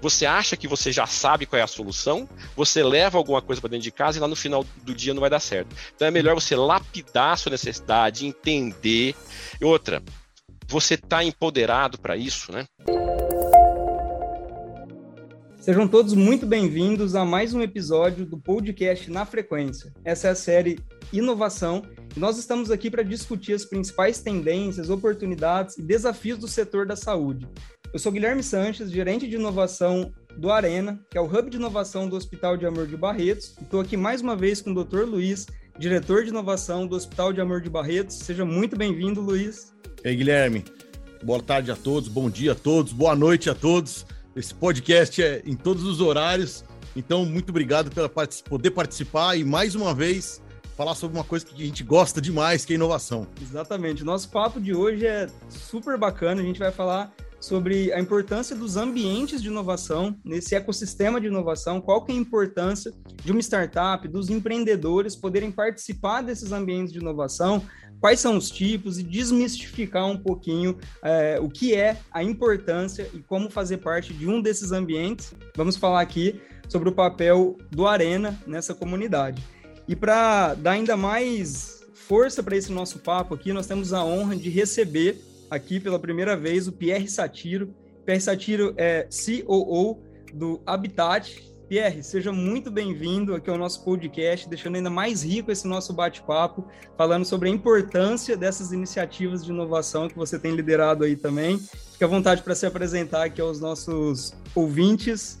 Você acha que você já sabe qual é a solução, você leva alguma coisa para dentro de casa e lá no final do dia não vai dar certo. Então é melhor você lapidar a sua necessidade, entender. E outra, você está empoderado para isso, né? Sejam todos muito bem-vindos a mais um episódio do podcast Na Frequência. Essa é a série Inovação e nós estamos aqui para discutir as principais tendências, oportunidades e desafios do setor da saúde. Eu sou Guilherme Sanches, gerente de inovação do Arena, que é o hub de inovação do Hospital de Amor de Barretos. Estou aqui mais uma vez com o Dr. Luiz, diretor de inovação do Hospital de Amor de Barretos. Seja muito bem-vindo, Luiz. Ei, Guilherme. Boa tarde a todos, bom dia a todos, boa noite a todos. Esse podcast é em todos os horários. Então, muito obrigado pela poder participar e mais uma vez falar sobre uma coisa que a gente gosta demais, que é inovação. Exatamente. Nosso papo de hoje é super bacana. A gente vai falar sobre a importância dos ambientes de inovação nesse ecossistema de inovação, qual que é a importância de uma startup, dos empreendedores poderem participar desses ambientes de inovação, quais são os tipos e desmistificar um pouquinho é, o que é a importância e como fazer parte de um desses ambientes. Vamos falar aqui sobre o papel do Arena nessa comunidade. E para dar ainda mais força para esse nosso papo aqui, nós temos a honra de receber aqui pela primeira vez o Pierre Satiro. Pierre Satiro é COO do Habitat, Pierre, seja muito bem-vindo aqui ao nosso podcast, deixando ainda mais rico esse nosso bate-papo, falando sobre a importância dessas iniciativas de inovação que você tem liderado aí também. Fique à vontade para se apresentar aqui aos nossos ouvintes.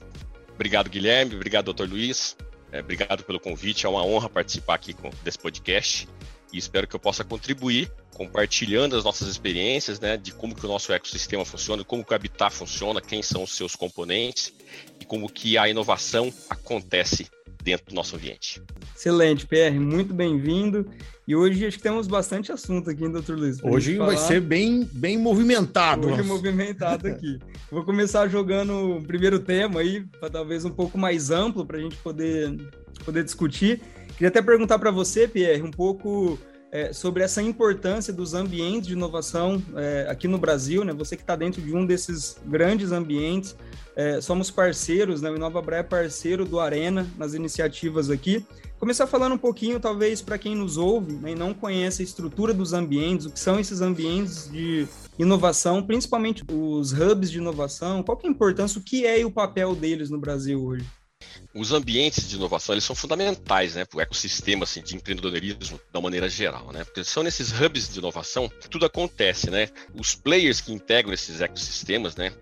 Obrigado, Guilherme. Obrigado, doutor Luiz. É, obrigado pelo convite. É uma honra participar aqui com, desse podcast e espero que eu possa contribuir compartilhando as nossas experiências, né, de como que o nosso ecossistema funciona, como que o Habitat funciona, quem são os seus componentes e como que a inovação acontece dentro do nosso ambiente. Excelente, PR, muito bem-vindo. E hoje acho que temos bastante assunto aqui, doutor Luiz. Hoje vai ser bem, bem movimentado. Hoje movimentado aqui. Vou começar jogando o primeiro tema aí, para talvez um pouco mais amplo, para a gente poder, poder discutir. Queria até perguntar para você, Pierre, um pouco é, sobre essa importância dos ambientes de inovação é, aqui no Brasil, né? Você que está dentro de um desses grandes ambientes, é, somos parceiros, né? O InovaBra é parceiro do Arena nas iniciativas aqui. Começar falando um pouquinho, talvez, para quem nos ouve né, e não conhece a estrutura dos ambientes, o que são esses ambientes de inovação, principalmente os hubs de inovação, qual é a importância, o que é e o papel deles no Brasil hoje? Os ambientes de inovação eles são fundamentais né, para o ecossistema assim, de empreendedorismo da maneira geral, né? Porque são nesses hubs de inovação que tudo acontece, né? Os players que integram esses ecossistemas, né?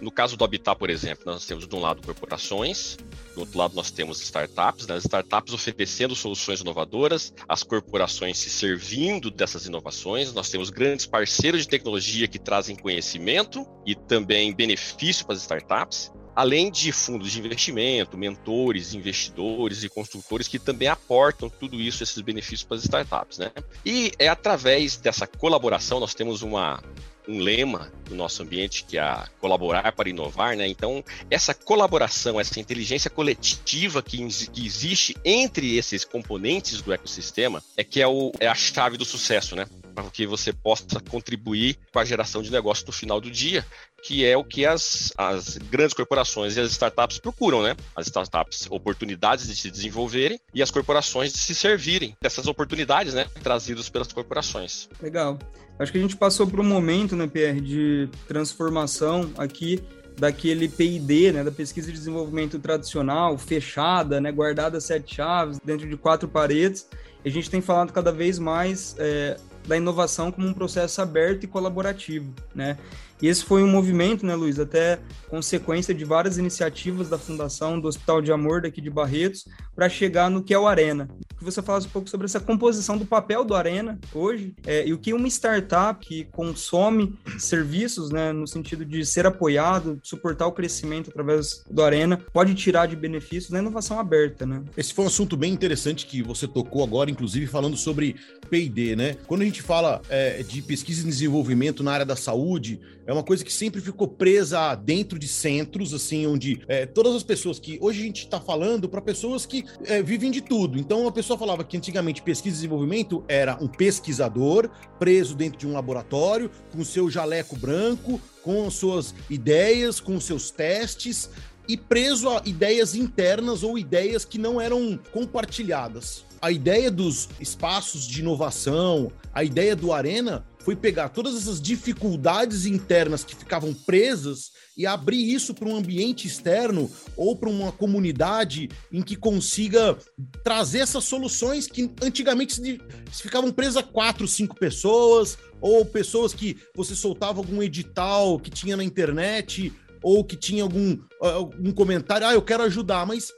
No caso do Habitat, por exemplo, nós temos de um lado corporações, do outro lado nós temos startups, né? as startups oferecendo soluções inovadoras, as corporações se servindo dessas inovações, nós temos grandes parceiros de tecnologia que trazem conhecimento e também benefício para as startups, além de fundos de investimento, mentores, investidores e construtores que também aportam tudo isso, esses benefícios para as startups, né? E é através dessa colaboração, nós temos uma, um lema do nosso ambiente que é colaborar para inovar, né? Então, essa colaboração, essa inteligência coletiva que, que existe entre esses componentes do ecossistema é que é, o, é a chave do sucesso, né? Para que você possa contribuir com a geração de negócio no final do dia, que é o que as, as grandes corporações e as startups procuram, né? As startups, oportunidades de se desenvolverem e as corporações de se servirem dessas oportunidades, né? Trazidas pelas corporações. Legal. Acho que a gente passou por um momento, né, Pierre, de transformação aqui daquele PID, né, da pesquisa e desenvolvimento tradicional, fechada, né, guardada sete chaves, dentro de quatro paredes. E a gente tem falado cada vez mais é, da inovação como um processo aberto e colaborativo, né? E esse foi um movimento, né, Luiz, até consequência de várias iniciativas da Fundação do Hospital de Amor daqui de Barretos, para chegar no que é o Arena. Que você falasse um pouco sobre essa composição do papel do Arena hoje é, e o que uma startup que consome serviços, né, no sentido de ser apoiado, suportar o crescimento através do Arena, pode tirar de benefícios na inovação aberta, né? Esse foi um assunto bem interessante que você tocou agora, inclusive falando sobre P&D, né? Quando a gente fala é, de pesquisa e desenvolvimento na área da saúde, é uma coisa que sempre ficou presa dentro de centros, assim, onde é, todas as pessoas que hoje a gente está falando para pessoas que é, vivem de tudo. Então, a pessoa falava que antigamente pesquisa e desenvolvimento era um pesquisador preso dentro de um laboratório, com seu jaleco branco, com suas ideias, com seus testes, e preso a ideias internas ou ideias que não eram compartilhadas. A ideia dos espaços de inovação, a ideia do Arena foi pegar todas essas dificuldades internas que ficavam presas e abrir isso para um ambiente externo ou para uma comunidade em que consiga trazer essas soluções que antigamente ficavam presas a quatro, cinco pessoas ou pessoas que você soltava algum edital que tinha na internet ou que tinha algum, algum comentário, ah, eu quero ajudar, mas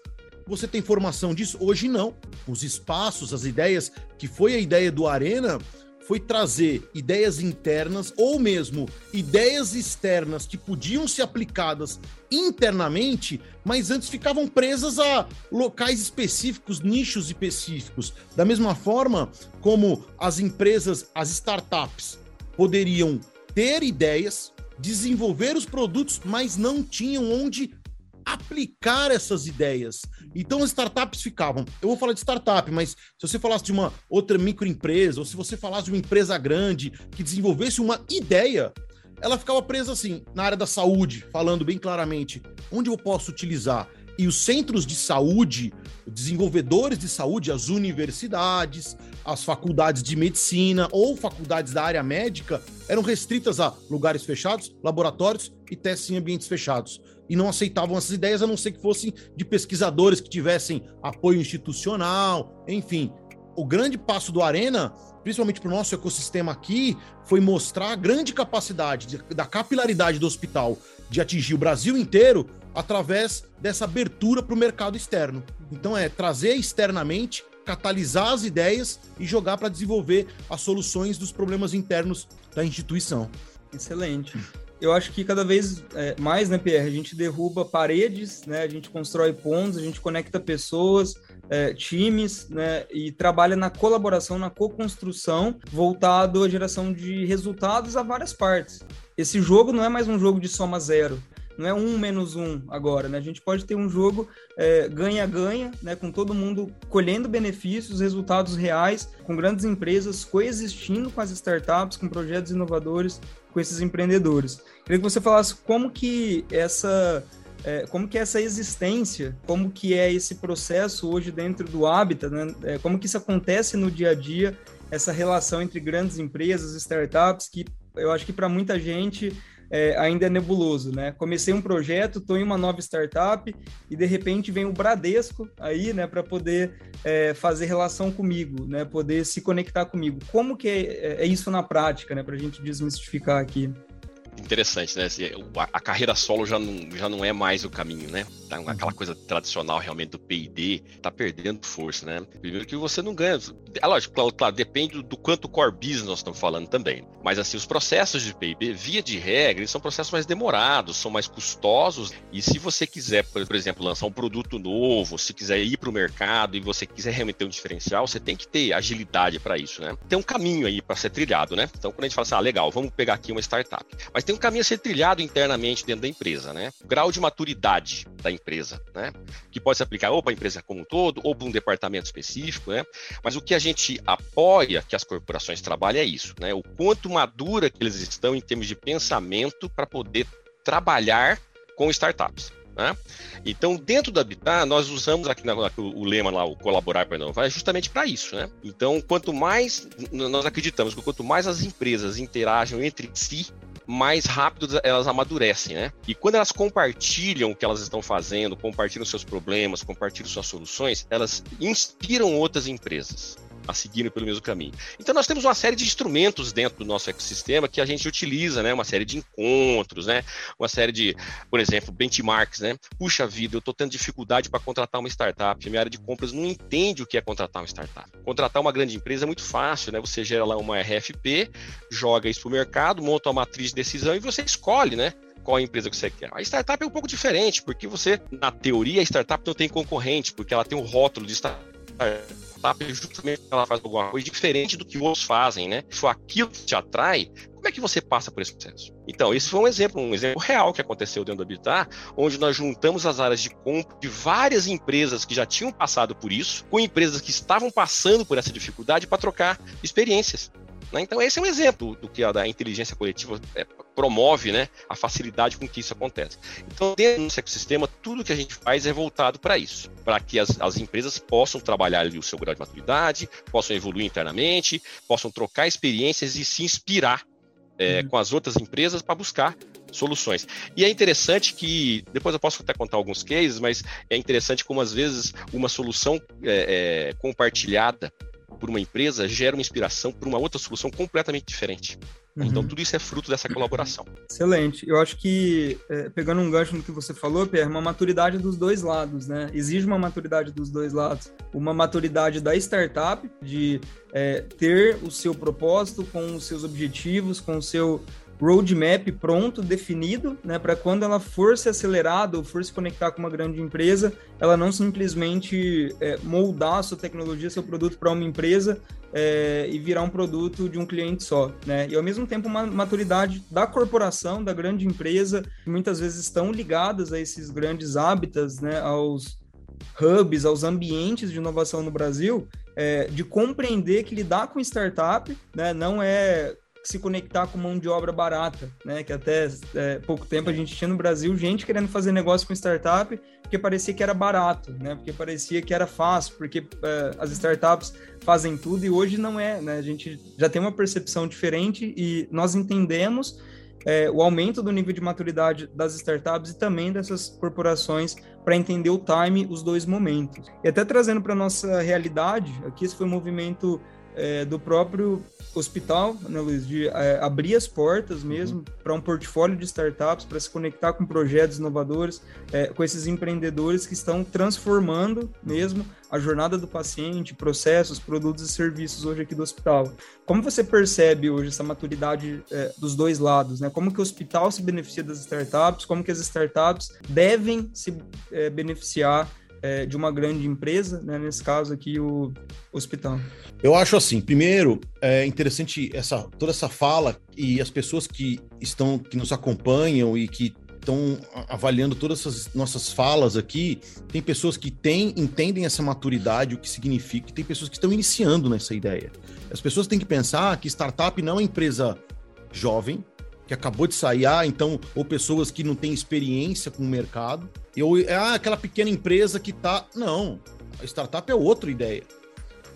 você tem formação disso? Hoje não. Os espaços, as ideias, que foi a ideia do Arena, foi trazer ideias internas ou mesmo ideias externas que podiam ser aplicadas internamente, mas antes ficavam presas a locais específicos, nichos específicos. Da mesma forma como as empresas, as startups poderiam ter ideias, desenvolver os produtos, mas não tinham onde aplicar essas ideias. Então as startups ficavam. Eu vou falar de startup, mas se você falasse de uma outra microempresa, ou se você falasse de uma empresa grande que desenvolvesse uma ideia, ela ficava presa assim, na área da saúde, falando bem claramente, onde eu posso utilizar? E os centros de saúde, desenvolvedores de saúde, as universidades, as faculdades de medicina ou faculdades da área médica eram restritas a lugares fechados, laboratórios e testes em ambientes fechados e não aceitavam essas ideias, a não ser que fossem de pesquisadores que tivessem apoio institucional, enfim. O grande passo do Arena, principalmente para o nosso ecossistema aqui, foi mostrar a grande capacidade de, da capilaridade do hospital de atingir o Brasil inteiro através dessa abertura para o mercado externo. Então é trazer externamente, catalisar as ideias e jogar para desenvolver as soluções dos problemas internos da instituição. Excelente eu acho que cada vez é, mais, né, Pierre, a gente derruba paredes, né, a gente constrói pontos, a gente conecta pessoas, é, times, né, e trabalha na colaboração, na co-construção, voltado à geração de resultados a várias partes. Esse jogo não é mais um jogo de soma zero, não é um menos um agora, né? A gente pode ter um jogo é, ganha-ganha, é, né? Com todo mundo colhendo benefícios, resultados reais, com grandes empresas coexistindo com as startups, com projetos inovadores, com esses empreendedores. Queria que você falasse como que essa é, como que é essa existência, como que é esse processo hoje dentro do Habitat, né? É, como que isso acontece no dia a dia, essa relação entre grandes empresas, startups, que eu acho que para muita gente é, ainda é nebuloso, né? Comecei um projeto, estou em uma nova startup e de repente vem o Bradesco aí, né, para poder é, fazer relação comigo, né, poder se conectar comigo. Como que é, é isso na prática, né, para a gente desmistificar aqui? Interessante, né? Assim, a, carreira solo já não, já não é mais o caminho, né? Tá, aquela coisa tradicional realmente do P&D tá perdendo força, né? Primeiro que você não ganha. É lógico, claro, claro depende do quanto core business nós estamos falando também. Mas assim, os processos de P&D, via de regra, eles são processos mais demorados, são mais custosos. E se você quiser, por exemplo, lançar um produto novo, se quiser ir para o mercado e você quiser realmente ter um diferencial, você tem que ter agilidade para isso, né? Tem um caminho aí para ser trilhado, né? Então, quando a gente fala assim, ah, legal, vamos pegar aqui uma startup. Mas tem um caminho a ser trilhado internamente dentro da empresa, né? O grau de maturidade da empresa, né? Que pode se aplicar ou para a empresa como um todo, ou para um departamento específico, né? Mas o que a gente apoia que as corporações trabalhem é isso, né? O quanto madura que eles estão em termos de pensamento para poder trabalhar com startups. Né? Então, dentro do Habitat, nós usamos aqui, na, o lema lá, o colaborar para inovar, é justamente para isso. Né? Então, quanto mais nós acreditamos que quanto mais as empresas interagem entre si, mais rápido elas amadurecem, né? E quando elas compartilham o que elas estão fazendo, compartilham seus problemas, compartilham suas soluções, elas inspiram outras empresas a seguirem pelo mesmo caminho. Então nós temos uma série de instrumentos dentro do nosso ecossistema que a gente utiliza, né? Uma série de encontros, né? Uma série de, por exemplo, benchmarks, né? Puxa vida, eu estou tendo dificuldade para contratar uma startup. A minha área de compras não entende o que é contratar uma startup. Contratar uma grande empresa é muito fácil, né? Você gera lá uma RFP, joga isso para o mercado, monta uma matriz de decisão e você escolhe, né? qual a empresa que você quer. A startup é um pouco diferente, porque você, na teoria, a startup não tem concorrente, porque ela tem um rótulo de startup startup justamente ela faz alguma coisa diferente do que outros fazem, né? For aquilo que te atrai, como é que você passa por esse processo? Então, esse foi um exemplo, um exemplo real que aconteceu dentro do Habitat, onde nós juntamos as áreas de compra de várias empresas que já tinham passado por isso, com empresas que estavam passando por essa dificuldade para trocar experiências. Né? Então, esse é um exemplo do que a da inteligência coletiva é, promove né, a facilidade com que isso acontece. Então, dentro desse ecossistema, tudo que a gente faz é voltado para isso, para que as, as, empresas possam trabalhar ali o seu grau de maturidade, possam evoluir internamente, possam trocar experiências e se inspirar é, uhum. com as outras empresas para buscar soluções. E é interessante que, depois eu posso até contar alguns cases, mas é interessante como às vezes uma solução é, é, compartilhada por uma empresa gera uma inspiração para uma outra solução completamente diferente. Uhum. Então, tudo isso é fruto dessa colaboração. Excelente. Eu acho que, é, pegando um gancho no que você falou, Pierre, uma maturidade dos dois lados, né? Exige uma maturidade dos dois lados. Uma maturidade da startup, de é, ter o seu propósito com os seus objetivos, com o seu roadmap pronto, definido, né, para quando ela for se acelerada ou for se conectar com uma grande empresa, ela não simplesmente é, moldar a sua tecnologia, seu produto para uma empresa é, e virar um produto de um cliente só, né? E ao mesmo tempo uma maturidade da corporação, da grande empresa, que muitas vezes estão ligadas a esses grandes hábitats, né, aos hubs, aos ambientes de inovação no Brasil, é, de compreender que lidar com startup né, não é se conectar com mão de obra barata, né? Que até é, pouco tempo a gente tinha no Brasil gente querendo fazer negócio com startup porque parecia que era barato, né? Porque parecia que era fácil, porque é, as startups fazem tudo e hoje não é, né? A gente já tem uma percepção diferente e nós entendemos é, o aumento do nível de maturidade das startups e também dessas corporações para entender o time, os dois momentos. E até trazendo para nossa realidade, aqui esse foi um movimento é, do próprio hospital, né, Luiz, de é, abrir as portas mesmo uhum. para um portfólio de startups, para se conectar com projetos inovadores, é, com esses empreendedores que estão transformando mesmo a jornada do paciente, processos, produtos e serviços hoje aqui do hospital. Como você percebe hoje essa maturidade é, dos dois lados? Né? Como que o hospital se beneficia das startups? Como que as startups devem se é, beneficiar é, de uma grande empresa, né? nesse caso aqui o hospital? Eu acho assim, primeiro é interessante essa toda essa fala e as pessoas que estão que nos acompanham e que estão avaliando todas essas nossas falas aqui, tem pessoas que têm, entendem essa maturidade, o que significa, e tem pessoas que estão iniciando nessa ideia. As pessoas têm que pensar que startup não é empresa jovem, que acabou de sair, ah, então, ou pessoas que não têm experiência com o mercado, ou ah, aquela pequena empresa que tá. Não, a startup é outra ideia.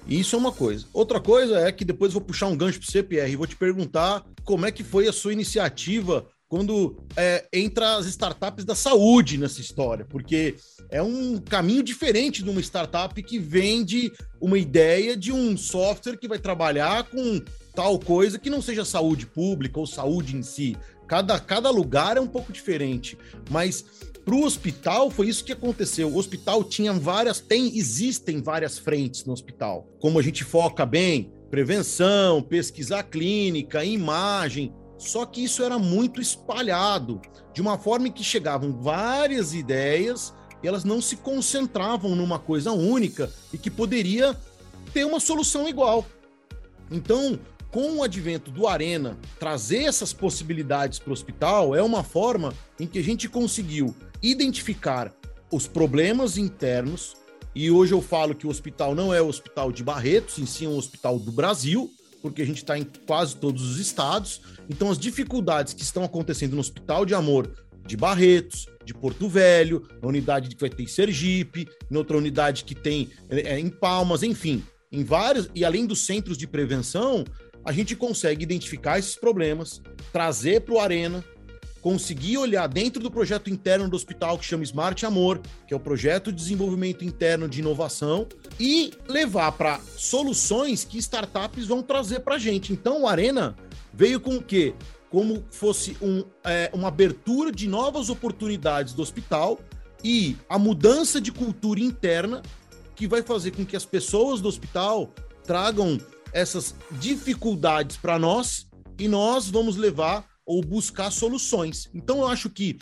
Isso é uma coisa. Outra coisa é que depois vou puxar um gancho para você, Pierre, e vou te perguntar como é que foi a sua iniciativa quando é, entra as startups da saúde nessa história, porque é um caminho diferente de uma startup que vende uma ideia de um software que vai trabalhar com tal coisa que não seja saúde pública ou saúde em si. Cada, cada lugar é um pouco diferente, mas para o hospital foi isso que aconteceu. O hospital tinha várias, tem, existem várias frentes no hospital. Como a gente foca bem, prevenção, pesquisa clínica, imagem, só que isso era muito espalhado, de uma forma que chegavam várias ideias e elas não se concentravam numa coisa única e que poderia ter uma solução igual. Então, com o advento do Arena, trazer essas possibilidades para o hospital é uma forma em que a gente conseguiu identificar os problemas internos. E hoje eu falo que o hospital não é o hospital de Barretos, em si é um hospital do Brasil, porque a gente está em quase todos os estados. Então, as dificuldades que estão acontecendo no Hospital de Amor de Barretos, de Porto Velho, na unidade que vai ter em Sergipe, em outra unidade que tem é, em Palmas, enfim, em vários, e além dos centros de prevenção, a gente consegue identificar esses problemas, trazer para o Arena, conseguir olhar dentro do projeto interno do hospital que chama Smart Amor, que é o projeto de desenvolvimento interno de inovação, e levar para soluções que startups vão trazer para a gente. Então, o Arena veio com o quê? Como fosse um, é, uma abertura de novas oportunidades do hospital e a mudança de cultura interna que vai fazer com que as pessoas do hospital tragam essas dificuldades para nós e nós vamos levar ou buscar soluções. Então, eu acho que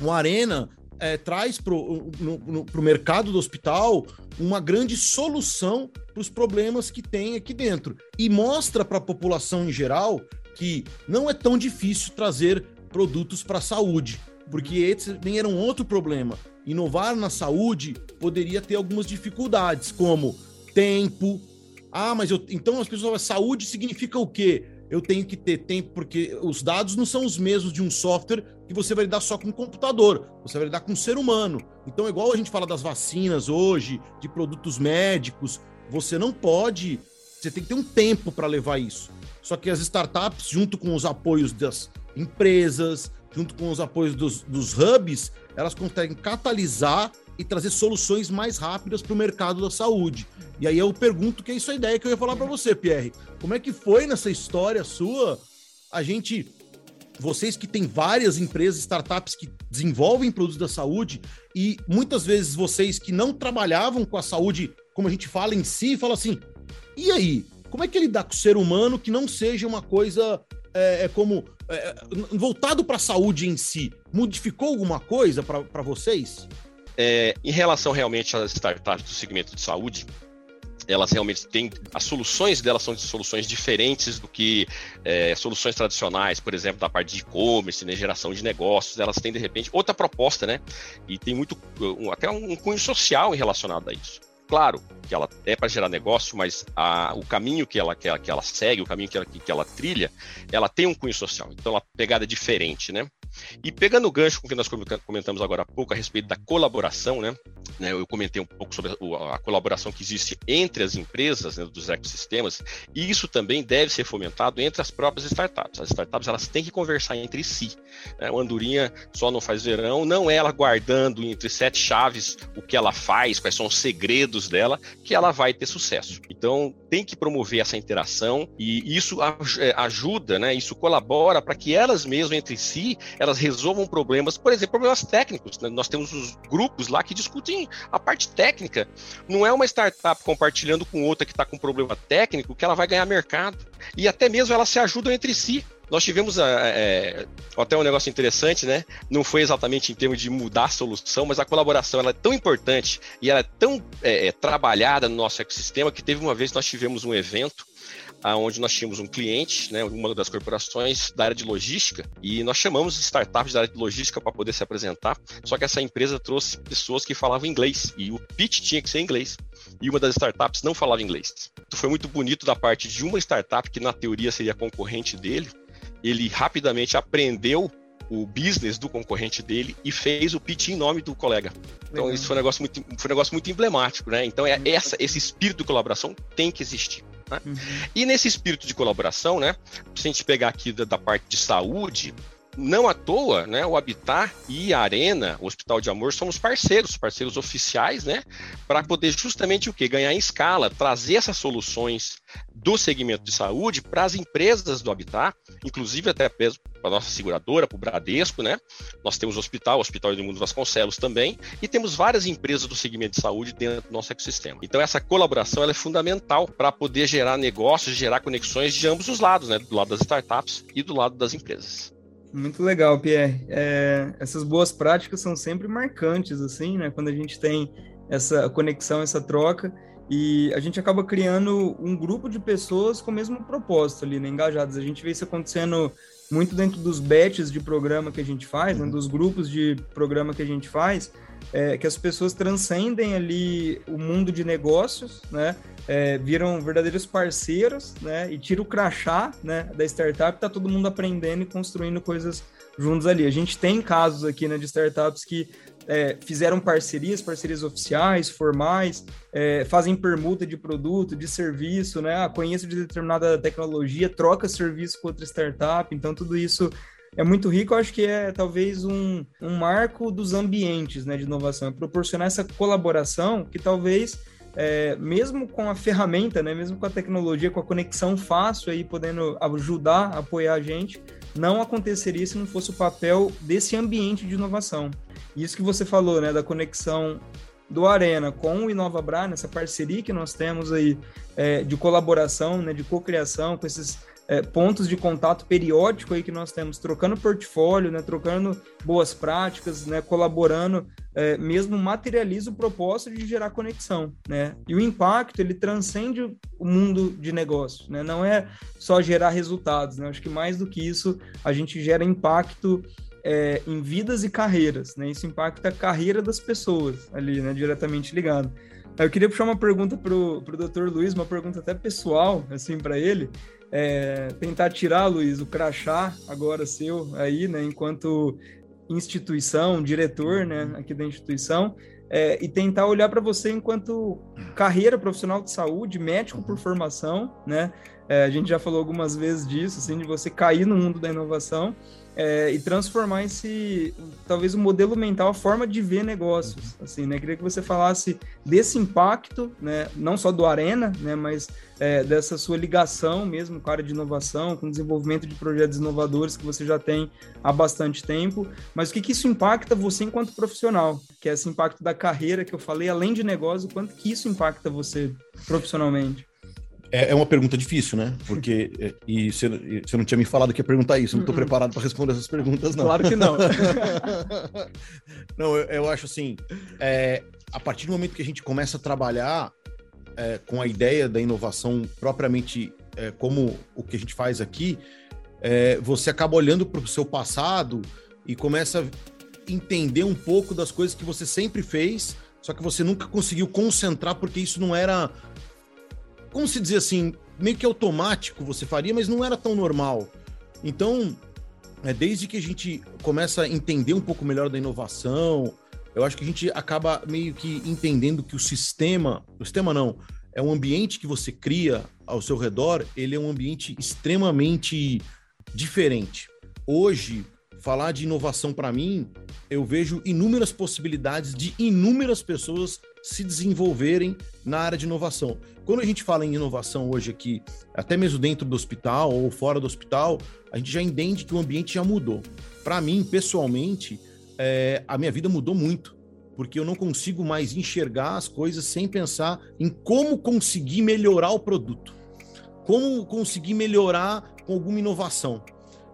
o Arena é, traz para o mercado do hospital uma grande solução para os problemas que tem aqui dentro e mostra para a população em geral que não é tão difícil trazer produtos para a saúde, porque esse nem era um outro problema. Inovar na saúde poderia ter algumas dificuldades, como tempo. Ah, mas eu, então as pessoas saúde significa o quê? eu tenho que ter tempo, porque os dados não são os mesmos de um software que você vai lidar só com um computador, você vai lidar com um ser humano. Então, igual a gente fala das vacinas hoje, de produtos médicos, você não pode, você tem que ter um tempo para levar isso. Só que as startups, junto com os apoios das empresas, junto com os apoios dos, dos hubs, elas conseguem catalisar e trazer soluções mais rápidas para o mercado da saúde. E aí eu pergunto que é isso a ideia que eu ia falar para você, Pierre. Como é que foi nessa história sua a gente vocês que têm várias empresas, startups que desenvolvem produtos da saúde e muitas vezes vocês que não trabalhavam com a saúde, como a gente fala em si, fala assim: "E aí, como é que ele dá com o ser humano que não seja uma coisa é, é como é, voltado para a saúde em si? Modificou alguma coisa para vocês?" É, em relação realmente às startups do segmento de saúde, elas realmente têm as soluções delas são soluções diferentes do que é, soluções tradicionais, por exemplo, da parte de e-commerce, né, geração de negócios, elas têm de repente outra proposta, né? E tem muito um, até um cunho social relacionado a isso. Claro que ela é para gerar negócio, mas a, o caminho que ela, que ela, que ela segue, o caminho que ela, que, que ela trilha, ela tem um cunho social. Então, ela pegada diferente, né? E pegando o gancho com o que nós comentamos agora há pouco a respeito da colaboração, né? né eu comentei um pouco sobre a colaboração que existe entre as empresas né, dos ecossistemas, e isso também deve ser fomentado entre as próprias startups. As startups elas têm que conversar entre si. Né? O Andorinha só não faz verão, não é ela guardando entre sete chaves o que ela faz, quais são os segredos dela, que ela vai ter sucesso. Então tem que promover essa interação e isso é, ajuda, né? Isso colabora para que elas mesmas entre si elas resolvam problemas, por exemplo, problemas técnicos. Né? Nós temos os grupos lá que discutem a parte técnica. Não é uma startup compartilhando com outra que está com problema técnico que ela vai ganhar mercado. E até mesmo elas se ajudam entre si. Nós tivemos é, até um negócio interessante, né? Não foi exatamente em termos de mudar a solução, mas a colaboração ela é tão importante e ela é tão é, é trabalhada no nosso ecossistema que teve uma vez nós tivemos um evento onde nós tínhamos um cliente, né, uma das corporações da área de logística, e nós chamamos startups da área de logística para poder se apresentar, só que essa empresa trouxe pessoas que falavam inglês, e o pitch tinha que ser em inglês. E uma das startups não falava inglês. Então foi muito bonito da parte de uma startup que na teoria seria concorrente dele, ele rapidamente aprendeu o business do concorrente dele e fez o pitch em nome do colega. Então Legal. isso foi um negócio muito, foi um negócio muito emblemático, né? Então é essa, esse espírito de colaboração tem que existir. Né? Uhum. E nesse espírito de colaboração, né, se a gente pegar aqui da, da parte de saúde, não à toa, né, o Habitat e a Arena, o Hospital de Amor, somos parceiros, parceiros oficiais, né, para poder justamente o que ganhar em escala, trazer essas soluções do segmento de saúde para as empresas do Habitat, inclusive até para a nossa seguradora, para o Bradesco, né? Nós temos o hospital, o Hospital do Mundo Vasconcelos também, e temos várias empresas do segmento de saúde dentro do nosso ecossistema. Então essa colaboração é fundamental para poder gerar negócios, gerar conexões de ambos os lados, né? Do lado das startups e do lado das empresas. Muito legal, Pierre. É, essas boas práticas são sempre marcantes, assim, né? Quando a gente tem essa conexão, essa troca, e a gente acaba criando um grupo de pessoas com o mesmo propósito ali, né? Engajadas. A gente vê isso acontecendo muito dentro dos batches de programa que a gente faz, né? dos grupos de programa que a gente faz, é, que as pessoas transcendem ali o mundo de negócios, né? É, viram verdadeiros parceiros, né? E tira o crachá, né? Da startup, tá todo mundo aprendendo e construindo coisas juntos ali. A gente tem casos aqui, né? De startups que é, fizeram parcerias, parcerias oficiais, formais, é, fazem permuta de produto, de serviço, né? Ah, conheço de determinada tecnologia, troca serviço com outra startup, então tudo isso é muito rico, acho que é talvez um, um marco dos ambientes né, de inovação, é proporcionar essa colaboração que talvez, é, mesmo com a ferramenta, né, mesmo com a tecnologia, com a conexão fácil aí, podendo ajudar, apoiar a gente, não aconteceria se não fosse o papel desse ambiente de inovação. Isso que você falou, né, da conexão do Arena com o InovaBra, nessa parceria que nós temos aí é, de colaboração, né, de cocriação com esses é, pontos de contato periódico aí que nós temos, trocando portfólio, né, trocando boas práticas, né, colaborando, é, mesmo materializa o propósito de gerar conexão, né? E o impacto ele transcende o mundo de negócio, né? Não é só gerar resultados, né? Acho que mais do que isso a gente gera impacto é, em vidas e carreiras, né? Isso impacta a carreira das pessoas ali, né? Diretamente ligado. Eu queria puxar uma pergunta para o Dr. Luiz, uma pergunta até pessoal, assim, para ele. É, tentar tirar, Luiz, o crachá agora seu aí, né, enquanto instituição, diretor, né, aqui da instituição, é, e tentar olhar para você enquanto carreira profissional de saúde, médico por formação, né? É, a gente já falou algumas vezes disso, assim, de você cair no mundo da inovação é, e transformar esse, talvez, o um modelo mental, a forma de ver negócios, assim, né? Queria que você falasse desse impacto, né? Não só do Arena, né? Mas é, dessa sua ligação mesmo com a área de inovação, com o desenvolvimento de projetos inovadores que você já tem há bastante tempo, mas o que, que isso impacta você enquanto profissional? Que é esse impacto da carreira que eu falei, além de negócio, quanto que isso impacta você profissionalmente? É, é, uma pergunta difícil, né? Porque. É, e você, você não tinha me falado que ia perguntar isso, eu não estou uhum. preparado para responder essas perguntas, não. Claro que não. não, eu, eu, acho assim: é, a partir do momento que a gente começa a trabalhar é, com a ideia da inovação propriamente é, como o que a gente faz aqui, é, você acaba olhando para o seu passado e começa a entender um pouco das coisas que você sempre fez, só que você nunca conseguiu concentrar porque isso não era como se dizer assim, meio que automático você faria, mas não era tão normal. Então, é, desde que a gente começa a entender um pouco melhor da inovação, eu acho que a gente acaba meio que entendendo que o sistema, o sistema não, é um ambiente que você cria ao seu redor, ele é um ambiente extremamente diferente. Hoje, falar de inovação para mim, eu vejo inúmeras possibilidades de inúmeras pessoas se desenvolverem na área de inovação. Quando a gente fala em inovação hoje aqui, até mesmo dentro do hospital ou fora do hospital, a gente já entende que o ambiente já mudou. Para mim, pessoalmente, é, a minha vida mudou muito, porque eu não consigo mais enxergar as coisas sem pensar em como conseguir melhorar o produto, como conseguir melhorar com alguma inovação.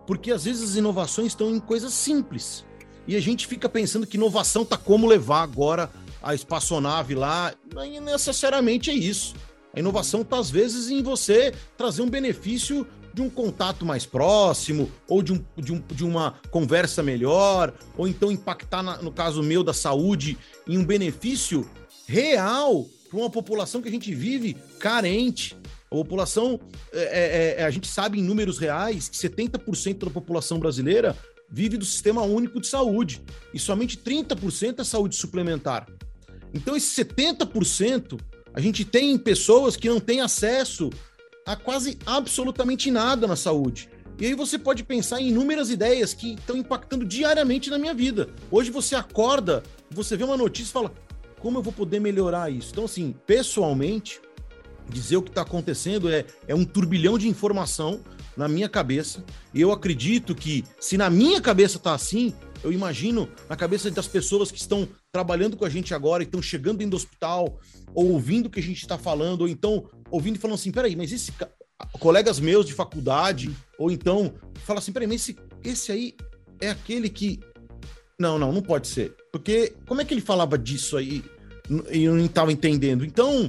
Porque às vezes as inovações estão em coisas simples. E a gente fica pensando que inovação tá como levar agora a espaçonave lá. Não necessariamente é isso. A inovação está, às vezes, em você trazer um benefício de um contato mais próximo, ou de, um, de, um, de uma conversa melhor, ou então impactar, na, no caso meu, da saúde, em um benefício real para uma população que a gente vive carente. A população, é, é, é a gente sabe em números reais que 70% da população brasileira vive do sistema único de saúde e somente 30% é saúde suplementar. Então, esse 70%, a gente tem pessoas que não têm acesso a quase absolutamente nada na saúde. E aí você pode pensar em inúmeras ideias que estão impactando diariamente na minha vida. Hoje você acorda, você vê uma notícia e fala: como eu vou poder melhorar isso? Então, assim, pessoalmente, dizer o que está acontecendo é, é um turbilhão de informação na minha cabeça. E eu acredito que, se na minha cabeça está assim, eu imagino na cabeça das pessoas que estão trabalhando com a gente agora e estão chegando dentro do hospital, ou ouvindo o que a gente está falando, ou então ouvindo e falando assim: peraí, mas esse. Colegas meus de faculdade, ou então, fala assim: peraí, mas esse, esse aí é aquele que. Não, não, não pode ser. Porque como é que ele falava disso aí e eu não estava entendendo? Então,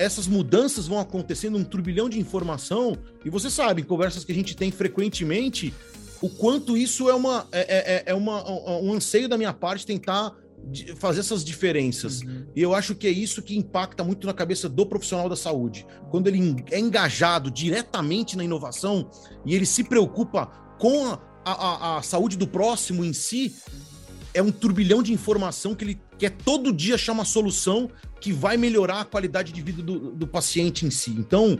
essas mudanças vão acontecendo, um turbilhão de informação, e você sabe, conversas que a gente tem frequentemente, o quanto isso é, uma, é, é, é, é uma, um anseio da minha parte tentar fazer essas diferenças. Uhum. E eu acho que é isso que impacta muito na cabeça do profissional da saúde. Quando ele é engajado diretamente na inovação e ele se preocupa com a, a, a saúde do próximo em si, é um turbilhão de informação que ele quer todo dia achar uma solução que vai melhorar a qualidade de vida do, do paciente em si. Então,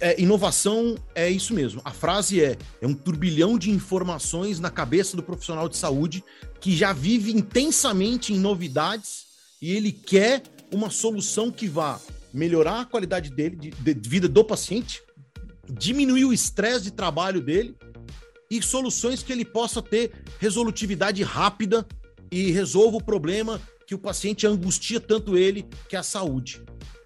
é, inovação é isso mesmo. A frase é: é um turbilhão de informações na cabeça do profissional de saúde que já vive intensamente em novidades e ele quer uma solução que vá melhorar a qualidade dele, de, de vida do paciente, diminuir o estresse de trabalho dele e soluções que ele possa ter resolutividade rápida e resolva o problema que o paciente angustia tanto ele, que é a saúde.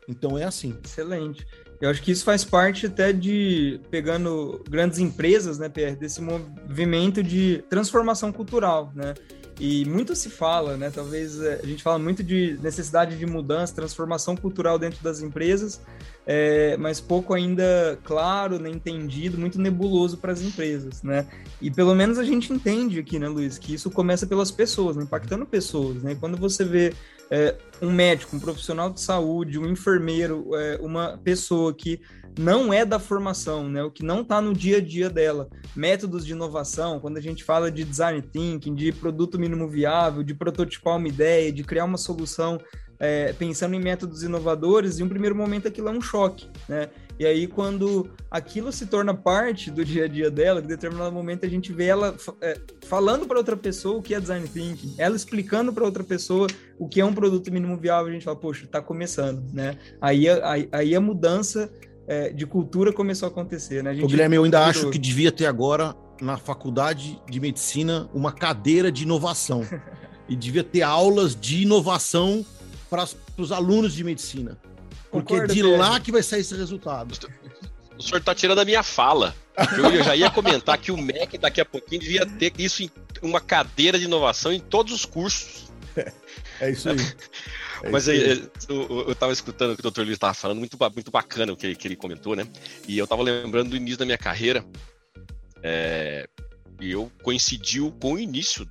Então é assim. Excelente. Eu acho que isso faz parte até de, pegando grandes empresas, né, PR, desse movimento de transformação cultural, né? E muito se fala, né? Talvez é, a gente fala muito de necessidade de mudança, transformação cultural dentro das empresas, é, mas pouco ainda claro, nem entendido, muito nebuloso para as empresas, né? E pelo menos a gente entende aqui, né, Luiz, que isso começa pelas pessoas, né, impactando pessoas, né? Quando você vê é, um médico, um profissional de saúde, um enfermeiro, é, uma pessoa que não é da formação, né? O que não está no dia a dia dela. Métodos de inovação, quando a gente fala de design thinking, de produto mínimo viável, de prototipar uma ideia, de criar uma solução é, pensando em métodos inovadores, em um primeiro momento aquilo é um choque, né? E aí, quando aquilo se torna parte do dia a dia dela, em determinado momento a gente vê ela é, falando para outra pessoa o que é design thinking, ela explicando para outra pessoa o que é um produto mínimo viável, a gente fala, poxa, está começando, né? Aí, aí, aí a mudança é, de cultura começou a acontecer, né? A gente Ô, Guilherme, eu ainda acho que devia ter agora na faculdade de medicina uma cadeira de inovação. e devia ter aulas de inovação para os alunos de medicina. Porque Concordo, é de lá que vai sair esse resultado. O senhor está tirando a minha fala. Eu já ia comentar que o MEC daqui a pouquinho devia ter isso em uma cadeira de inovação em todos os cursos. É, é isso aí. É Mas isso aí. eu estava escutando o que o Dr. Luiz estava falando, muito, muito bacana o que, que ele comentou, né? E eu estava lembrando do início da minha carreira. É, e eu coincidiu com o início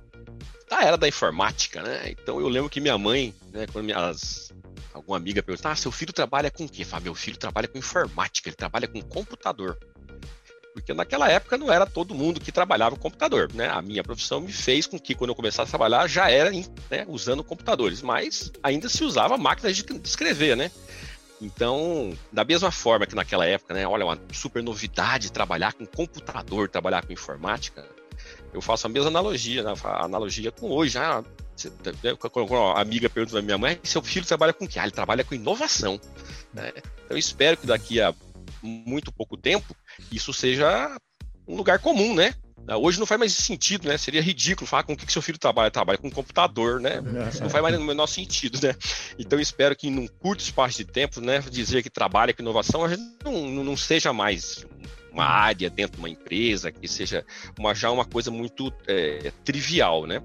da era da informática, né? Então eu lembro que minha mãe, né, quando minhas, alguma amiga perguntou, ah, seu filho trabalha com o quê? Fala, meu filho trabalha com informática, ele trabalha com computador. Porque naquela época não era todo mundo que trabalhava com computador, né? A minha profissão me fez com que quando eu começasse a trabalhar já era né, usando computadores, mas ainda se usava máquinas de escrever, né? Então, da mesma forma que naquela época, né, olha, uma super novidade trabalhar com computador, trabalhar com informática, eu faço a mesma analogia, né? a analogia com hoje. Ah, quando a amiga pergunta da minha mãe, seu filho trabalha com o quê? Ah, ele trabalha com inovação. Né? Então, eu espero que daqui a muito pouco tempo isso seja um lugar comum, né? Hoje não faz mais sentido, né? Seria ridículo falar com o que seu filho trabalha. Trabalha com computador, né? Isso não faz mais no menor sentido, né? Então espero que num curto espaço de tempo, né, dizer que trabalha com inovação não, não seja mais uma área dentro de uma empresa, que seja uma, já uma coisa muito é, trivial, né?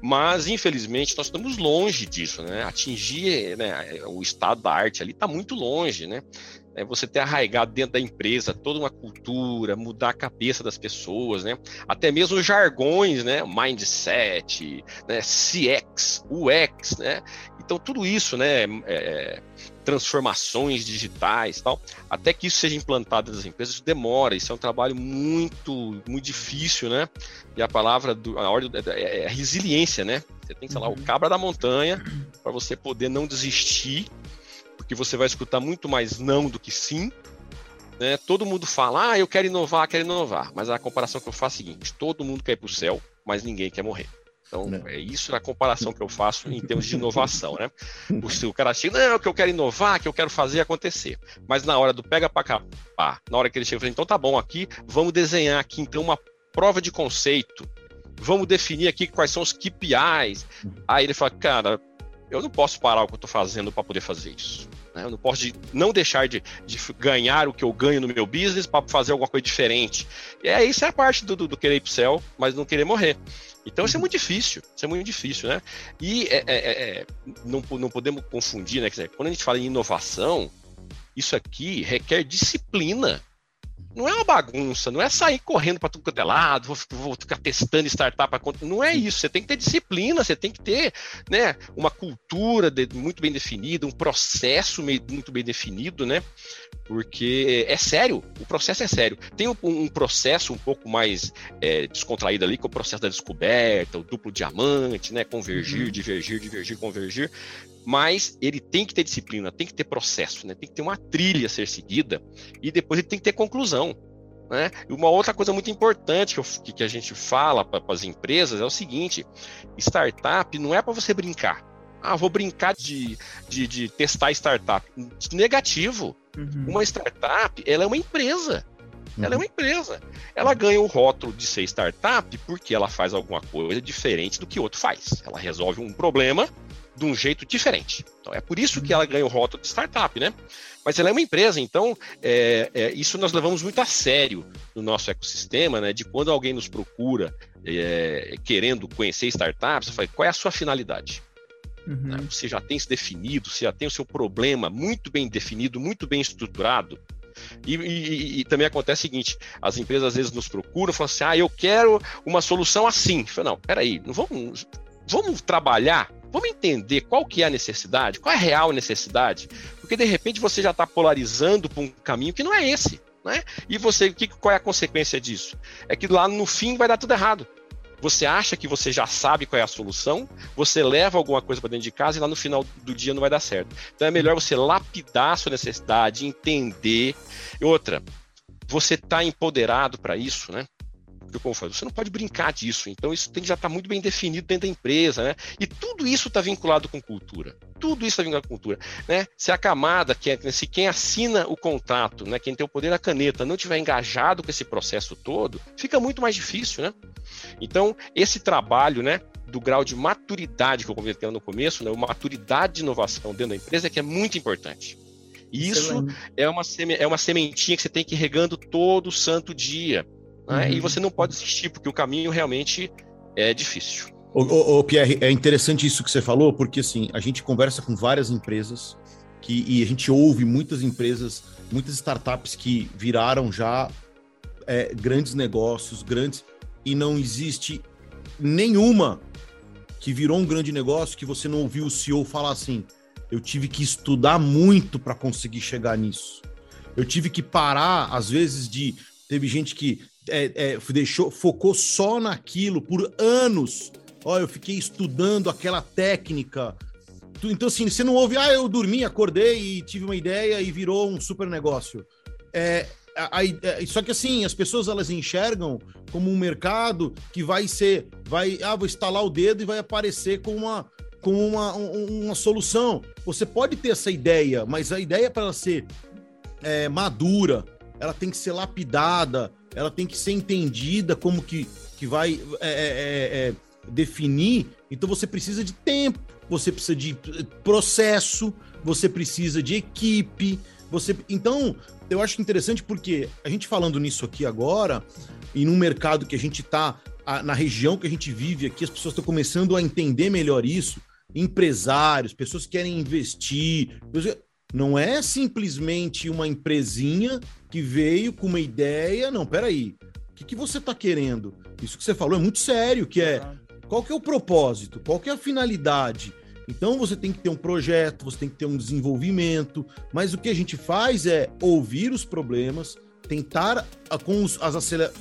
Mas, infelizmente, nós estamos longe disso, né? Atingir né, o estado da arte ali está muito longe, né? É você ter arraigado dentro da empresa toda uma cultura, mudar a cabeça das pessoas, né? Até mesmo os jargões, né? Mindset, né? CX, UX, né? Então, tudo isso, né? É, transformações digitais tal, até que isso seja implantado nas empresas, isso demora, isso é um trabalho muito, muito difícil, né? E a palavra, do, a ordem é, é resiliência, né? Você tem que, sei lá, o uhum. cabra da montanha para você poder não desistir, porque você vai escutar muito mais não do que sim, né? Todo mundo fala, ah, eu quero inovar, quero inovar, mas a comparação que eu faço é a seguinte, todo mundo quer ir para o céu, mas ninguém quer morrer. Então, né. é isso a comparação que eu faço em termos de inovação, né? O, cara chega, não, que eu quero inovar, que eu quero fazer acontecer. Mas na hora do pega para capar, na hora que ele chega, fala, então tá bom, aqui, vamos desenhar aqui então uma prova de conceito. Vamos definir aqui quais são os KPIs. Aí ele fala, cara, eu não posso parar o que eu estou fazendo para poder fazer isso. Né? Eu não posso de, não deixar de, de, ganhar o que eu ganho no meu business para fazer alguma coisa diferente. E é isso é a parte do, do, do querer ir pro céu, mas não querer morrer. Então isso é muito difícil, isso é muito difícil, né? E é, é, é, não, não podemos confundir, né? Dizer, quando a gente fala em inovação, isso aqui requer disciplina. Não é uma bagunça, não é sair correndo para tudo quanto é lado, vou, vou ficar testando startup. Não é isso. Você tem que ter disciplina, você tem que ter né, uma cultura de, muito bem definida, um processo muito bem definido, né? porque é sério, o processo é sério. Tem um, um processo um pouco mais é, descontraído ali, que é o processo da descoberta, o duplo diamante, né? Convergir, uhum. divergir, divergir, convergir. Mas ele tem que ter disciplina, tem que ter processo, né? Tem que ter uma trilha a ser seguida e depois ele tem que ter conclusão. Né? E uma outra coisa muito importante que, eu, que a gente fala para as empresas é o seguinte: startup não é para você brincar. Ah, vou brincar de, de, de testar startup. Negativo. Uhum. Uma startup, ela é uma empresa. Uhum. Ela é uma empresa. Ela ganha o rótulo de ser startup porque ela faz alguma coisa diferente do que outro faz. Ela resolve um problema de um jeito diferente. Então é por isso que ela ganha o rótulo de startup, né? Mas ela é uma empresa, então é, é, isso nós levamos muito a sério no nosso ecossistema, né? De quando alguém nos procura é, querendo conhecer startups, você fala, qual é a sua finalidade? Uhum. Né? Você já tem isso definido, você já tem o seu problema muito bem definido, muito bem estruturado. E, e, e, também acontece o seguinte: as empresas às vezes nos procuram falam assim: ah, eu quero uma solução assim. Eu falo, não, peraí, não vamos, vamos trabalhar Vamos entender qual que é a necessidade, qual é a real necessidade, porque de repente você já está polarizando para um caminho que não é esse. Né? E você, que, qual é a consequência disso? É que lá no fim vai dar tudo errado. Você acha que você já sabe qual é a solução, você leva alguma coisa para dentro de casa e lá no final do dia não vai dar certo. Então é melhor você lapidar a sua necessidade, entender. E outra, você está empoderado para isso, né? Você não pode brincar disso. Então, isso tem que já estar tá muito bem definido dentro da empresa, né? E tudo isso está vinculado com cultura. Tudo isso está vinculado com cultura. Né? Se a camada, que é, se quem assina o contrato, né, quem tem o poder da caneta, não tiver engajado com esse processo todo, fica muito mais difícil, né? Então, esse trabalho, né? do grau de maturidade que eu comentei no começo, né, maturidade de inovação dentro da empresa, é que é muito importante. E isso é uma, é uma sementinha que você tem que ir regando todo santo dia. Né? Uhum. E você não pode desistir, porque o caminho realmente é difícil. Ô, ô, ô, Pierre, é interessante isso que você falou, porque assim, a gente conversa com várias empresas que, e a gente ouve muitas empresas, muitas startups que viraram já é, grandes negócios, grandes, e não existe nenhuma que virou um grande negócio que você não ouviu o CEO falar assim: eu tive que estudar muito para conseguir chegar nisso. Eu tive que parar, às vezes, de. Teve gente que é, é, deixou, focou só naquilo por anos. Ó, eu fiquei estudando aquela técnica. Então, assim, você não ouve, ah, eu dormi, acordei e tive uma ideia e virou um super negócio. É, a, a, a, só que assim, as pessoas elas enxergam como um mercado que vai ser, vai, ah, vou instalar o dedo e vai aparecer com uma, com uma, uma solução. Você pode ter essa ideia, mas a ideia para ela ser é, madura, ela tem que ser lapidada, ela tem que ser entendida como que, que vai é, é, é, é definir. Então você precisa de tempo, você precisa de processo, você precisa de equipe. Você, então, eu acho interessante porque a gente falando nisso aqui agora, e num mercado que a gente está, na região que a gente vive aqui, as pessoas estão começando a entender melhor isso empresários, pessoas que querem investir. Não é simplesmente uma empresinha que veio com uma ideia. Não, peraí. O que, que você está querendo? Isso que você falou é muito sério, que é qual que é o propósito, qual que é a finalidade. Então você tem que ter um projeto, você tem que ter um desenvolvimento, mas o que a gente faz é ouvir os problemas, tentar com os, as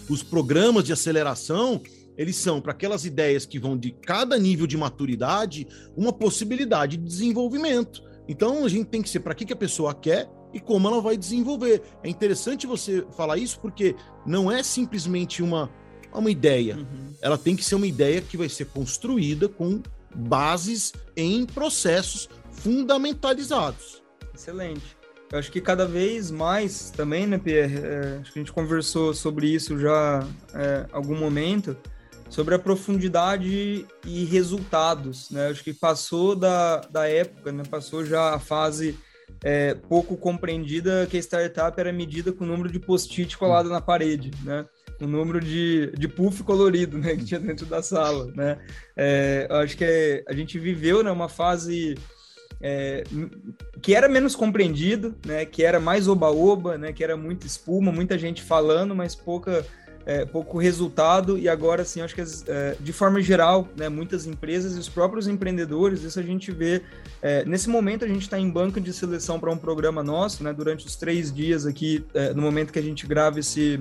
os programas de aceleração eles são para aquelas ideias que vão de cada nível de maturidade uma possibilidade de desenvolvimento. Então a gente tem que ser para que, que a pessoa quer e como ela vai desenvolver. É interessante você falar isso porque não é simplesmente uma, uma ideia. Uhum. Ela tem que ser uma ideia que vai ser construída com bases em processos fundamentalizados. Excelente. Eu acho que cada vez mais também, né, Pierre? É, acho que a gente conversou sobre isso já é, algum momento sobre a profundidade e resultados, né? Acho que passou da, da época, né? Passou já a fase é, pouco compreendida que a startup era medida com o número de post-it colado na parede, né? O número de, de puff colorido, né? Que tinha dentro da sala, né? É, acho que é, a gente viveu, né? Uma fase é, que era menos compreendido, né? Que era mais oba-oba, né? Que era muita espuma, muita gente falando, mas pouca é, pouco resultado e agora sim acho que é, de forma geral né, muitas empresas e os próprios empreendedores isso a gente vê é, nesse momento a gente está em banca de seleção para um programa nosso né, durante os três dias aqui é, no momento que a gente grava esse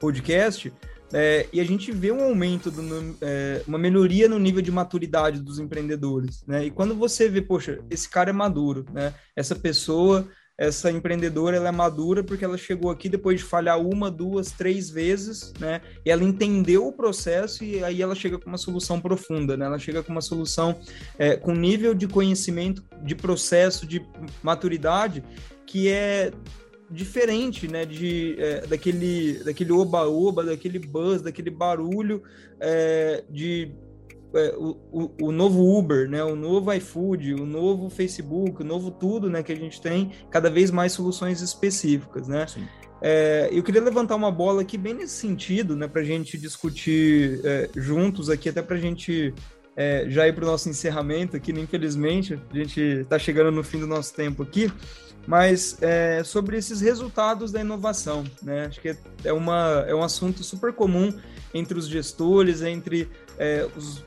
podcast é, e a gente vê um aumento, do, é, uma melhoria no nível de maturidade dos empreendedores, né? E quando você vê, poxa, esse cara é maduro, né? Essa pessoa essa empreendedora ela é madura porque ela chegou aqui depois de falhar uma, duas, três vezes, né? E ela entendeu o processo e aí ela chega com uma solução profunda, né? Ela chega com uma solução é, com nível de conhecimento, de processo, de maturidade que é diferente, né, de é, daquele daquele oba-oba, daquele buzz, daquele barulho é, de o, o, o, novo Uber, né, o novo iFood, o novo Facebook, o novo tudo, né, que a gente tem cada vez mais soluções específicas, né? É, eu queria levantar uma bola aqui bem nesse sentido, né, para a gente discutir é, juntos aqui, até para a gente é, já ir para o nosso encerramento aqui, né, infelizmente, a gente está chegando no fim do nosso tempo aqui, mas é, sobre esses resultados da inovação, né? Acho que é, uma, é um assunto super comum entre os gestores, entre é, os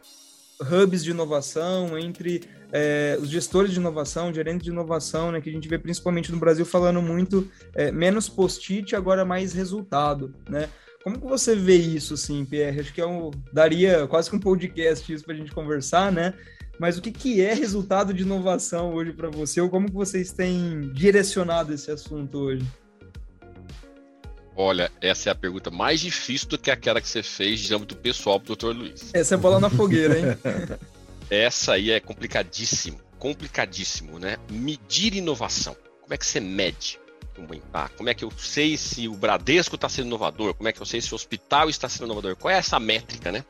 hubs de inovação, entre é, os gestores de inovação, gerentes de inovação, né, que a gente vê principalmente no Brasil falando muito é, menos post-it, agora mais resultado, né? Como que você vê isso, assim, Pierre? Acho que é um, daria quase que um podcast isso para a gente conversar, né? Mas o que, que é resultado de inovação hoje para você? Ou como que vocês têm direcionado esse assunto hoje? Olha, essa é a pergunta mais difícil do que aquela que você fez de âmbito pessoal pro Dr. Luiz. Essa é bola na fogueira, hein? essa aí é complicadíssimo, complicadíssimo, né? Medir inovação. Como é que você mede? Como é que eu sei se o Bradesco está sendo inovador? Como é que eu sei se o hospital está sendo inovador? Qual é essa métrica, né?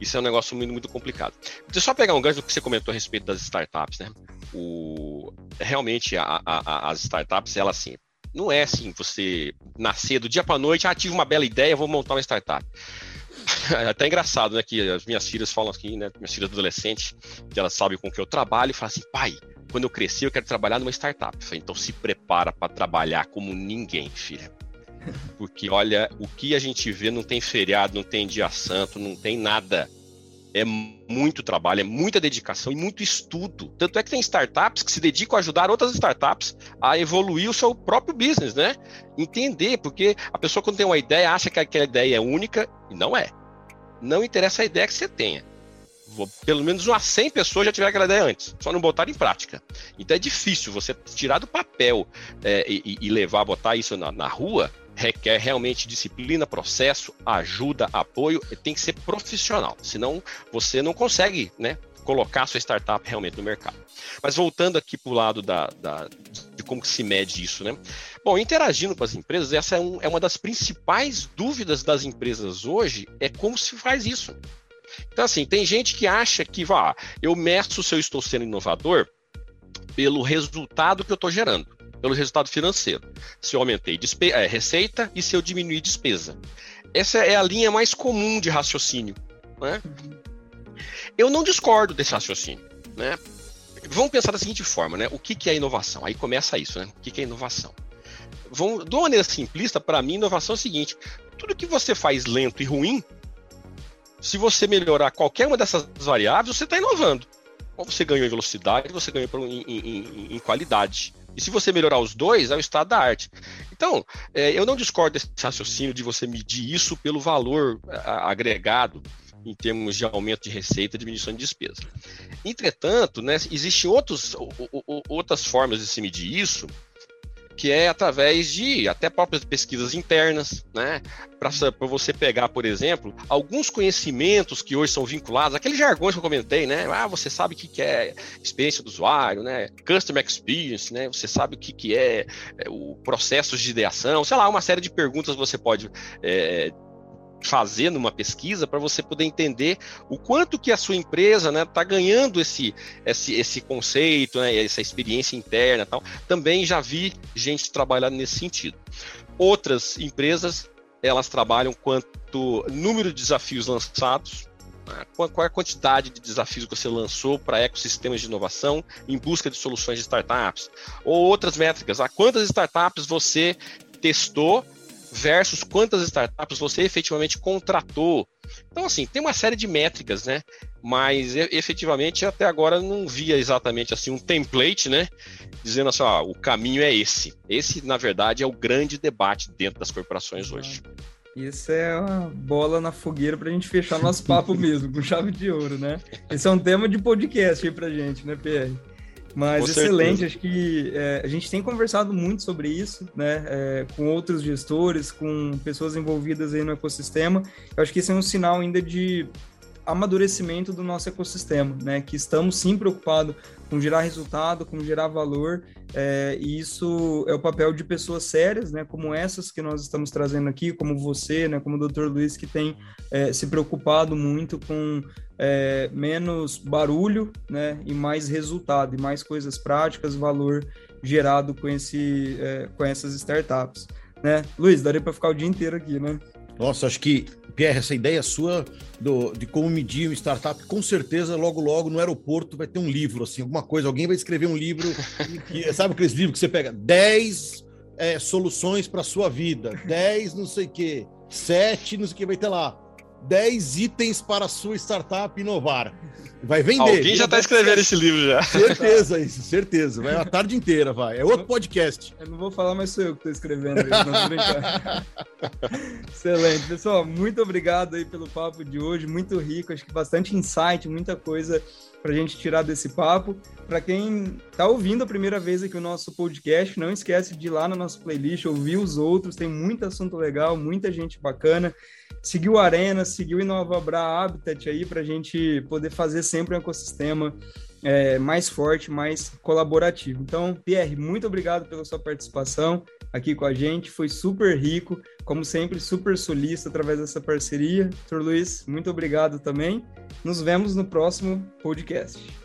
Isso é um negócio muito, muito complicado. Deixa eu só pegar um gancho do que você comentou a respeito das startups, né? O, realmente, a, a, as startups, elas assim, não é assim, você nascer do dia para noite, ah, tive uma bela ideia, vou montar uma startup. É até engraçado, né? Que as minhas filhas falam aqui, né? Minhas filhas adolescentes, que elas sabem com que eu trabalho, e falam assim, pai, quando eu crescer, eu quero trabalhar numa startup. falei, então se prepara para trabalhar como ninguém, filha. Porque, olha, o que a gente vê não tem feriado, não tem dia santo, não tem nada é muito trabalho, é muita dedicação e muito estudo. Tanto é que tem startups que se dedicam a ajudar outras startups a evoluir o seu próprio business, né? Entender, porque a pessoa quando tem uma ideia acha que aquela ideia é única e não é. Não interessa a ideia que você tenha. Pelo menos umas 100 pessoas já tiveram aquela ideia antes, só não botaram em prática. Então é difícil você tirar do papel é, e, e, levar, botar isso na, na rua, requer realmente disciplina, processo, ajuda, apoio, tem que ser profissional, senão você não consegue, né, colocar sua startup realmente no mercado. Mas voltando aqui para o lado da, da, de como se mede isso, né? Bom, interagindo com as empresas, essa é, um, é uma das principais dúvidas das empresas hoje, é como se faz isso. Então, assim, tem gente que acha que, vá, eu meço se eu estou sendo inovador pelo resultado que eu estou gerando pelo resultado financeiro. Se eu aumentei é, receita e se eu diminuir despesa. Essa é a linha mais comum de raciocínio. Né? Eu não discordo desse raciocínio. Né? Vamos pensar da seguinte forma, né? O que, que é inovação? Aí começa isso, né? O que, que é inovação? Vamos, de uma maneira simplista, para mim, inovação é o seguinte: tudo que você faz lento e ruim, se você melhorar qualquer uma dessas variáveis, você está inovando. Ou você ganhou em velocidade, você ganhou em, em, em qualidade. E se você melhorar os dois, é o estado da arte. Então, é, eu não discordo desse raciocínio de você medir isso pelo valor a, agregado em termos de aumento de receita e diminuição de despesa. Entretanto, né, existem outros, outras formas de se medir isso que é através de até próprias pesquisas internas, né? Para você pegar, por exemplo, alguns conhecimentos que hoje são vinculados, aqueles jargões que eu comentei, né? Ah, você sabe o que é experiência do usuário, né? Customer experience, né? Você sabe o que é, é o processo de ideação, sei lá, uma série de perguntas você pode é, fazer numa pesquisa para você poder entender o quanto que a sua empresa está né, tá ganhando esse, esse, esse conceito, né, essa experiência interna tal. Também já vi gente trabalhando nesse sentido. Outras empresas, elas trabalham quanto número de desafios lançados, né, qual é a quantidade de desafios que você lançou para ecossistemas de inovação em busca de soluções de startups, ou outras métricas, a quantas startups você testou versus quantas startups você efetivamente contratou. Então, assim, tem uma série de métricas, né? Mas efetivamente até agora não via exatamente assim um template, né? Dizendo assim, ó, o caminho é esse. Esse, na verdade, é o grande debate dentro das corporações hoje. Isso é uma bola na fogueira para a gente fechar nosso papo mesmo, com chave de ouro, né? Esse é um tema de podcast aí pra gente, né, Pierre? Mas com excelente, certeza. acho que é, a gente tem conversado muito sobre isso, né, é, com outros gestores, com pessoas envolvidas aí no ecossistema. Eu acho que esse é um sinal ainda de amadurecimento do nosso ecossistema, né, que estamos sim preocupados com gerar resultado, com gerar valor, é, e isso é o papel de pessoas sérias, né, como essas que nós estamos trazendo aqui, como você, né, como o Dr. Luiz, que tem é, se preocupado muito com é, menos barulho, né, e mais resultado, e mais coisas práticas, valor gerado com, esse, é, com essas startups. Né? Luiz, daria para ficar o dia inteiro aqui, né? Nossa, acho que, Pierre, essa ideia sua do, de como medir uma startup, com certeza, logo, logo, no aeroporto vai ter um livro, assim, alguma coisa, alguém vai escrever um livro, que, sabe aqueles livros que você pega 10 é, soluções para sua vida, 10 não sei o quê, 7 não sei o que, vai ter lá. 10 itens para sua startup inovar. Vai vender. Alguém já está escrevendo esse livro já. Certeza, isso, certeza. Vai a tarde inteira, vai. É outro podcast. Eu não vou falar, mas sou eu que estou escrevendo. Excelente. Pessoal, muito obrigado aí pelo papo de hoje. Muito rico, acho que bastante insight, muita coisa para a gente tirar desse papo. Para quem está ouvindo a primeira vez aqui o nosso podcast, não esquece de ir lá na nossa playlist, ouvir os outros, tem muito assunto legal, muita gente bacana. Seguiu Arena, seguiu Inovabra Habitat aí para a gente poder fazer sempre um ecossistema é, mais forte, mais colaborativo. Então, Pierre, muito obrigado pela sua participação aqui com a gente, foi super rico, como sempre, super solista através dessa parceria. Doutor Luiz, muito obrigado também. Nos vemos no próximo podcast.